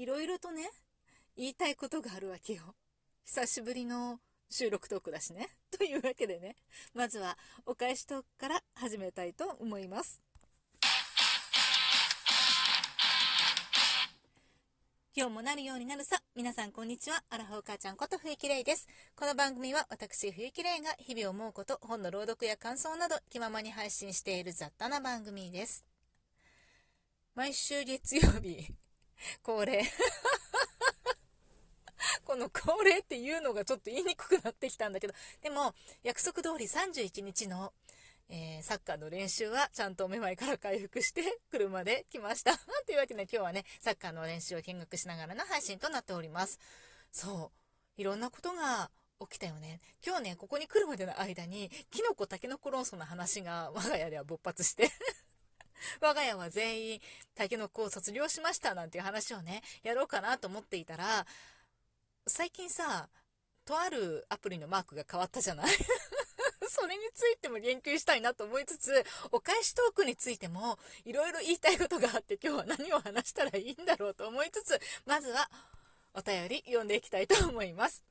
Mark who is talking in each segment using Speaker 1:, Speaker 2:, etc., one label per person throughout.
Speaker 1: いろいろとね、言いたいことがあるわけよ。久しぶりの収録トークだしね。というわけでね、まずはお返しトークから始めたいと思います。今日もなるようになるさ。皆さんこんにちは。アラフォー母ちゃんこと冬木玲です。この番組は私冬木玲が日々思うこと、本の朗読や感想など気ままに配信している雑多な番組です。毎週月曜日、恒例 この恒例っていうのがちょっと言いにくくなってきたんだけど、でも約束通り31日のえー、サッカーの練習はちゃんとおめまいから回復して車で来ました。というわけで今日はね、サッカーの練習を見学しながらの配信となっております。そう。いろんなことが起きたよね。今日ね、ここに来るまでの間に、キノコタケノコ論争の話が我が家では勃発して 我が家は全員タケノコを卒業しましたなんていう話をね、やろうかなと思っていたら、最近さ、とあるアプリのマークが変わったじゃない？それについても言及したいなと思いつつ、お返しトークについても、いろいろ言いたいことがあって、今日は何を話したらいいんだろうと思いつつ、まずは、お便り読んでいきたいと思います。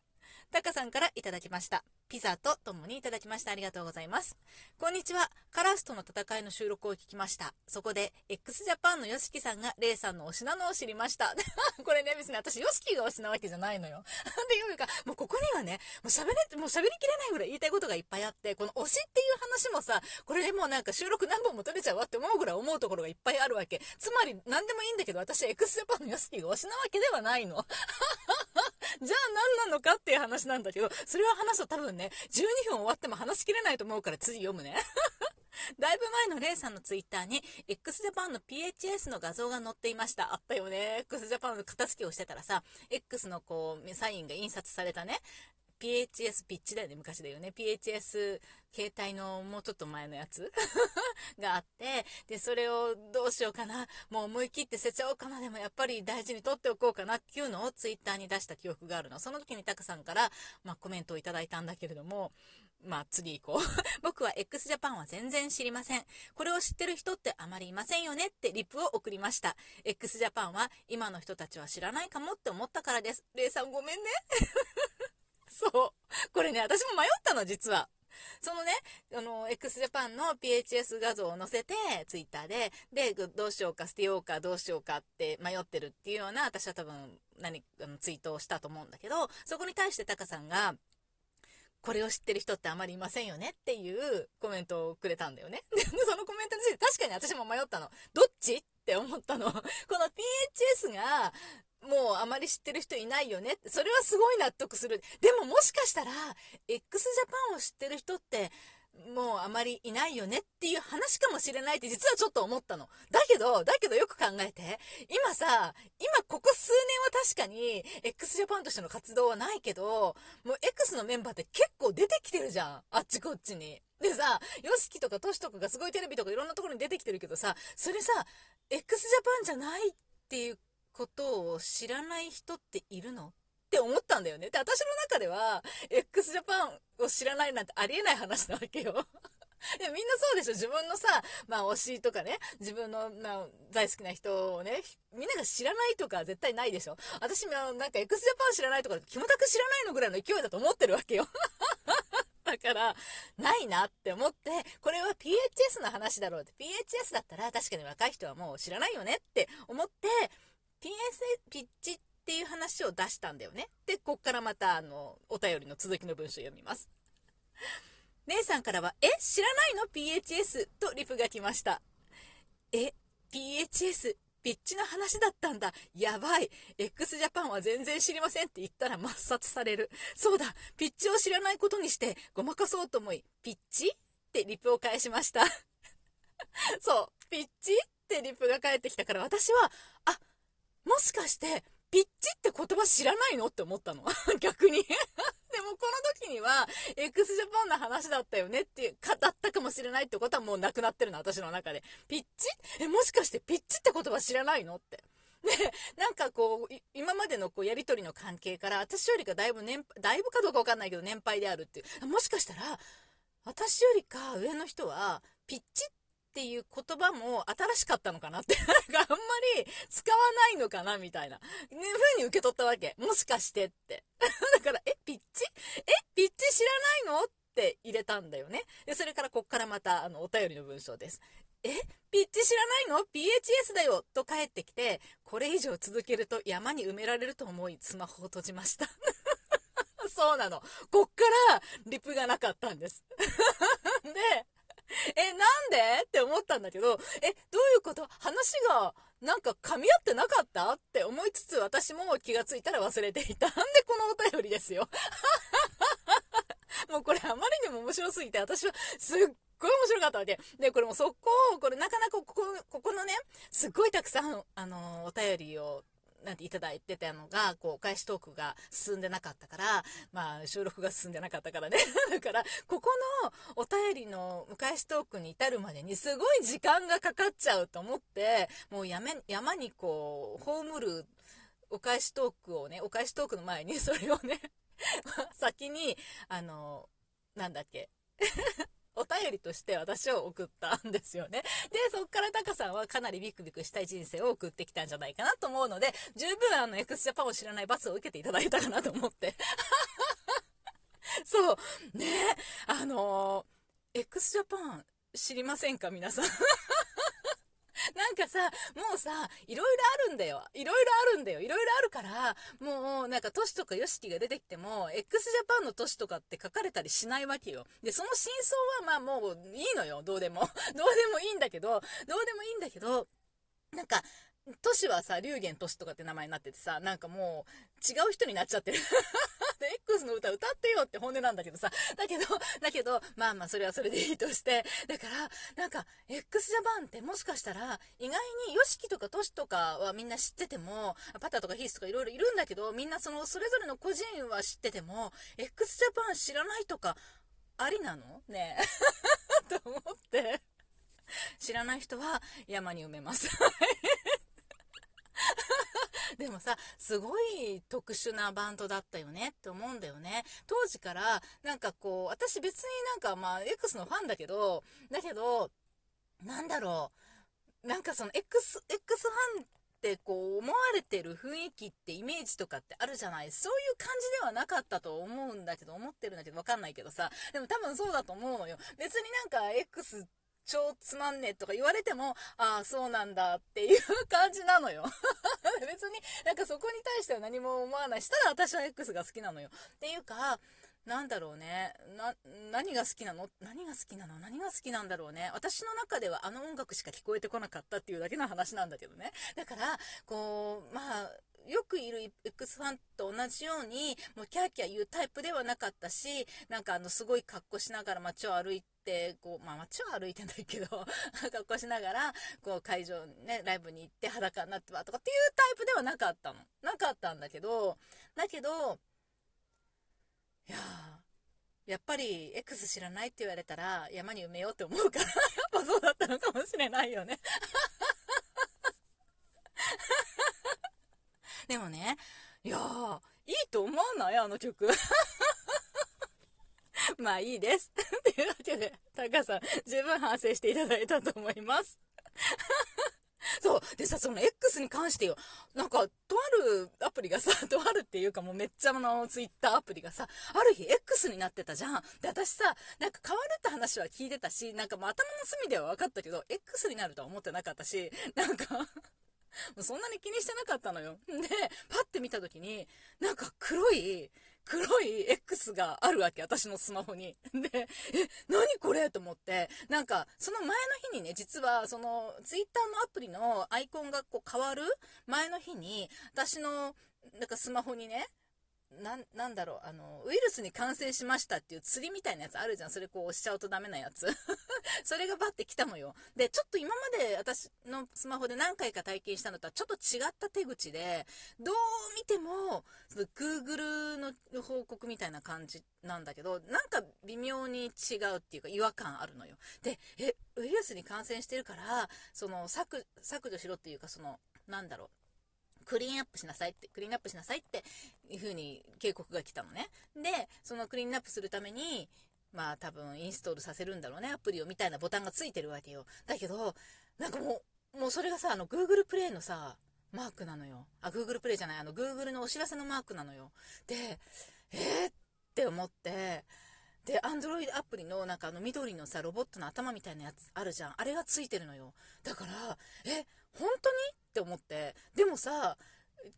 Speaker 1: タカさんからいただきました。ピザと共にいただきました。ありがとうございます。こんにちは。カラスとの戦いの収録を聞きました。そこで、x ジャパンの yoshiki さんがレイさんの推しなのを知りました。これね、別に私 yoshiki が推しなわけじゃないのよ。っていうか、もうここにはね、もう喋れ、もう喋りきれないぐらい言いたいことがいっぱいあって、この推しっていう話もさ、これでもうなんか収録何本も撮れちゃうわって思うぐらい思うところがいっぱいあるわけ。つまり、何でもいいんだけど、私 x ジャパンの yoshiki が推しなわけではないの。じゃあ何なのかっていう話なんだけど、それは話すと多分ね、12分終わっても話しきれないと思うから次読むね。だいぶ前のレイさんのツイッターに x ジャパンの PHS の画像が載っていました。あったよね。x ジャパンの片付けをしてたらさ、X のこう、サインが印刷されたね、PHS ピッチだよね、昔だよね。PHS 携帯のもうちょっと前のやつ があって、で、それをどうしようかな、もう思い切って捨てちゃおうかな、でもやっぱり大事に取っておこうかなっていうのをツイッターに出した記憶があるの。その時にタカさんから、まあ、コメントをいただいたんだけれども、まあ次行こう。僕は x ジャパンは全然知りません。これを知ってる人ってあまりいませんよねってリプを送りました。x ジャパンは今の人たちは知らないかもって思ったからです。レイさんごめんね。そう。これね、私も迷ったの、実は。そのね、あの、x ジャパンの PHS 画像を載せて、ツイッターで、で、どうしようか、捨てようか、どうしようかって迷ってるっていうような、私は多分、何、あの、ツイートをしたと思うんだけど、そこに対してタカさんが、これを知ってる人ってあまりいませんよねっていうコメントをくれたんだよね。で、そのコメントについて確かに私も迷ったの。どっちっって思ったの。この PHS がもうあまり知ってる人いないよねって、それはすごい納得する。でももしかしたら、x ジャパンを知ってる人って、もうあまりいないよねっていう話かもしれないって実はちょっと思ったの。だけど、だけどよく考えて、今さ、今ここ数年は確かに x ジャパンとしての活動はないけど、もう X のメンバーって結構出てきてるじゃん。あっちこっちに。でさ、ヨシキとかトシとかがすごいテレビとかいろんなところに出てきてるけどさ、それさ、x ジャパンじゃないっていうことを知らない人っているの？って思ったんだよね。で、私の中では、x ジャパンを知らないなんてありえない話なわけよ。いや、みんなそうでしょ自分のさ、まあ推しとかね、自分の、まあ、大好きな人をね、みんなが知らないとか絶対ないでしょ私もなんか x ジャパン知らないとか、キムタク知らないのぐらいの勢いだと思ってるわけよ。だから、ないなって思って、これは PHS の話だろうって。PHS だったら確かに若い人はもう知らないよねって思って、PSA ピッチっていう話を出したんだよね。で、こっからまた、あの、お便りの続きの文章を読みます。姉さんからは、え知らないの ?PHS とリプが来ました。え ?PHS? ピッチの話だったんだ。やばい。x ジャパンは全然知りませんって言ったら抹殺される。そうだ。ピッチを知らないことにしてごまかそうと思い、ピッチ？ってリプを返しました。そう。ピッチ？ってリプが返ってきたから私は、あ、もしかして、ピッチって言葉知らないのって思ったの。逆に でもこの時には、x ジャパンの話だったよねっていう、か、だったかもしれないってことはもうなくなってるの、私の中で。ピッチ？え、もしかしてピッチって言葉知らないのって。で、なんかこう、今までのこうやりとりの関係から、私よりかだいぶ年、だいぶかどうかわかんないけど年配であるっていう。もしかしたら、私よりか上の人は、ピッチっっていう言葉も新しかったのかなって。なんかあんまり使わないのかなみたいな。ね、風に受け取ったわけ。もしかしてって。だから、え、ピッチ？え、ピッチ知らないの？って入れたんだよね。で、それからこっからまた、あの、お便りの文章です。えピッチ知らないの ?PHS だよと帰ってきて、これ以上続けると山に埋められると思い、スマホを閉じました。そうなの。こっからリプがなかったんです。で、え、なんで？って思ったんだけど、え、どういうこと？話がなんか噛み合ってなかった？って思いつつ私も気がついたら忘れていた。んでこのお便りですよ？もうこれあまりにも面白すぎて私はすっごい面白かったわけ。で、これも速攻、これなかなかここ、ここのね、すっごいたくさん、あの、お便りをなんていただいてたのが、こう、お返しトークが進んでなかったから、まあ、収録が進んでなかったからね。だから、ここのお便りのお返しトークに至るまでにすごい時間がかかっちゃうと思って、もうやめ、山にこう、葬るお返しトークをね、お返しトークの前にそれをね 先に、あの、なんだっけ？お便りとして私を送ったんですよね。で、そっからタカさんはかなりビクビクしたい人生を送ってきたんじゃないかなと思うので、十分あの、x ジャパンを知らない罰を受けていただいたかなと思って。そう。ねあのー、x ジャパン知りませんか皆さん？かさ、もうさ、いろいろあるんだよ。いろいろあるんだよ。いろいろあるから、もうなんか都市とか YOSHIKI が出てきても、x ジャパンの都市とかって書かれたりしないわけよ。で、その真相はまあもういいのよ。どうでも。どうでもいいんだけど、どうでもいいんだけど、なんか、都市はさ、龍玄都市とかって名前になっててさ、なんかもう、違う人になっちゃってる。X の歌歌ってよって本音なんだけどさ、だけど、だけど、まあまあそれはそれでいいとして、だから、なんか、x ジャパンってもしかしたら、意外に YOSHIKI とかトシとかはみんな知ってても、パタとかヒースとかいろいろいるんだけど、みんなその、それぞれの個人は知ってても、x ジャパン知らないとか、ありなの？ねえ。と思って。知らない人は山に埋めます。でもさ、すごい特殊なバンドだったよねって思うんだよね。当時から、なんかこう、私別になんかまあ、X のファンだけど、だけど、なんだろう。なんかその X、X ファンってこう思われてる雰囲気ってイメージとかってあるじゃない？そういう感じではなかったと思うんだけど、思ってるんだけどわかんないけどさ。でも多分そうだと思うのよ。別になんか X っ超つまんねえとか言われても、ああ、そうなんだっていう感じなのよ。別になんかそこに対しては何も思わない。したら私は X が好きなのよ。っていうか、なんだろうね。な、何が好きなの？何が好きなの？何が好きなんだろうね。私の中ではあの音楽しか聞こえてこなかったっていうだけの話なんだけどね。だから、こう、まあ、よくいる X ファンと同じように、もうキャーキャー言うタイプではなかったし、なんかあの、すごい格好しながら街を歩いて、こう、まあ街を歩いてないけど 格好しながら、こう会場ね、ライブに行って裸になってばとかっていうタイプではなかったの。なかったんだけど、だけど、いややっぱり X 知らないって言われたら山に埋めようって思うからやっぱそうだったのかもしれないよねでもね、いや、いいと思わない？あの曲。まあいいです。というわけで、タカさん、十分反省していただいたと思います。そう。でさ、その X に関してよ、なんか、とあるアプリがさ、とあるっていうかもうめっちゃあの Twitter アプリがさ、ある日 X になってたじゃん。で、私さ、なんか変わるって話は聞いてたし、なんかもう頭の隅では分かったけど、X になるとは思ってなかったし、なんかそんなに気にしてなかったのよ。で、パッて見た時に、なんか黒い、黒い X があるわけ、私のスマホに。で、え、何これと思って、なんか、その前の日にね、実は、その、Twitter のアプリのアイコンがこう変わる前の日に、私の、なんかスマホにね、な、なんだろう、あの、ウイルスに感染しましたっていう釣りみたいなやつあるじゃん。それこう押しちゃうとダメなやつ。それがバッて来たのよ。で、ちょっと今まで私のスマホで何回か体験したのとはちょっと違った手口で、どう見ても、その Google の報告みたいな感じなんだけど、なんか微妙に違うっていうか違和感あるのよ。で、え、ウイルスに感染してるから、その削除しろっていうか、その、なんだろう。クリーンアップしなさいって、クリーンアップしなさいっていう風に警告が来たのね。で、そのクリーンアップするために、まあ多分インストールさせるんだろうね、アプリをみたいなボタンがついてるわけよ。だけど、なんかもう、もうそれがさ、あの Google プレイのさ、マークなのよ。あ、Google プレイじゃない、あの Google のお知らせのマークなのよ。で、えー、って思って、で、Android アプリのなんかあの緑のさ、ロボットの頭みたいなやつあるじゃん。あれがついてるのよ。だから、え、本当に？って思って。でもさ、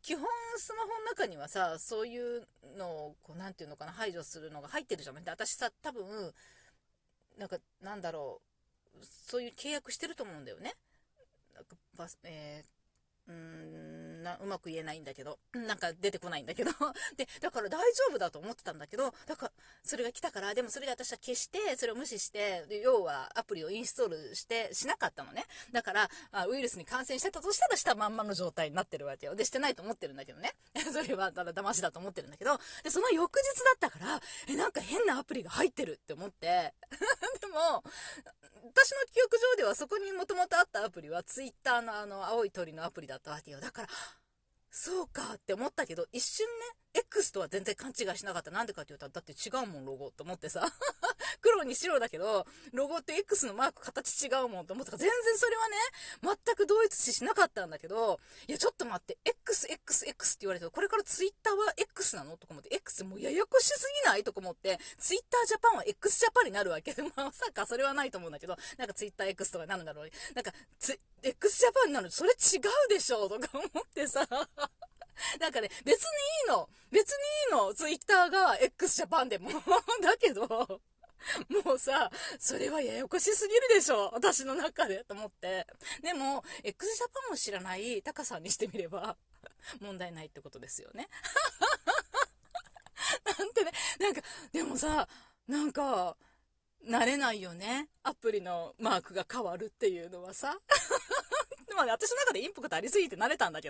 Speaker 1: 基本スマホの中にはさ、そういうのを、こう、なんていうのかな、排除するのが入ってるじゃない。で、私さ、多分、なんか、なんだろう、そういう契約してると思うんだよね。なんか、えー、うーんな、うまく言えないんだけど、なんか出てこないんだけど、で、だから大丈夫だと思ってたんだけど、だから、それが来たから、でもそれで私は消して、それを無視して、要はアプリをインストールして、しなかったのね。だから、あウイルスに感染してたとしたらしたまんまの状態になってるわけよ。で、してないと思ってるんだけどね。それは、ただ騙しだと思ってるんだけど、で、その翌日だったから、え、なんか変なアプリが入ってるって思って、でも、私の記憶上ではそこにもともとあったアプリは Twitter のあの青い鳥のアプリだったわけよ。だから、そうかって思ったけど、一瞬ね、X とは全然勘違いしなかった。なんでかって言ったら、だって違うもん、ロゴと思ってさ。黒に白だけど、ロゴって X のマーク形違うもんと思ったから、全然それはね、全く同一視しなかったんだけど、いや、ちょっと待って、X、X、X って言われてこれから Twitter は X なのとか思って、X もうややこしすぎないとか思って、Twitter ジャパンは X ジャパンになるわけで。まさかそれはないと思うんだけど、なんか TwitterX とかになるんだろう。なんか、X ジャパンになるそれ違うでしょとか思ってさ。なんかね、別にいいの。別にいいの。ツイッターが x ジャパンでも。だけど、もうさ、それはややこしすぎるでしょ。私の中で。と思って。でも、x ジャパンを知らないタカさんにしてみれば、問題ないってことですよね。なんてね、なんか、でもさ、なんか、慣れないよね。アプリのマークが変わるっていうのはさ。まあ、ね、私の中でインパクトありすぎて慣れたんだけどね。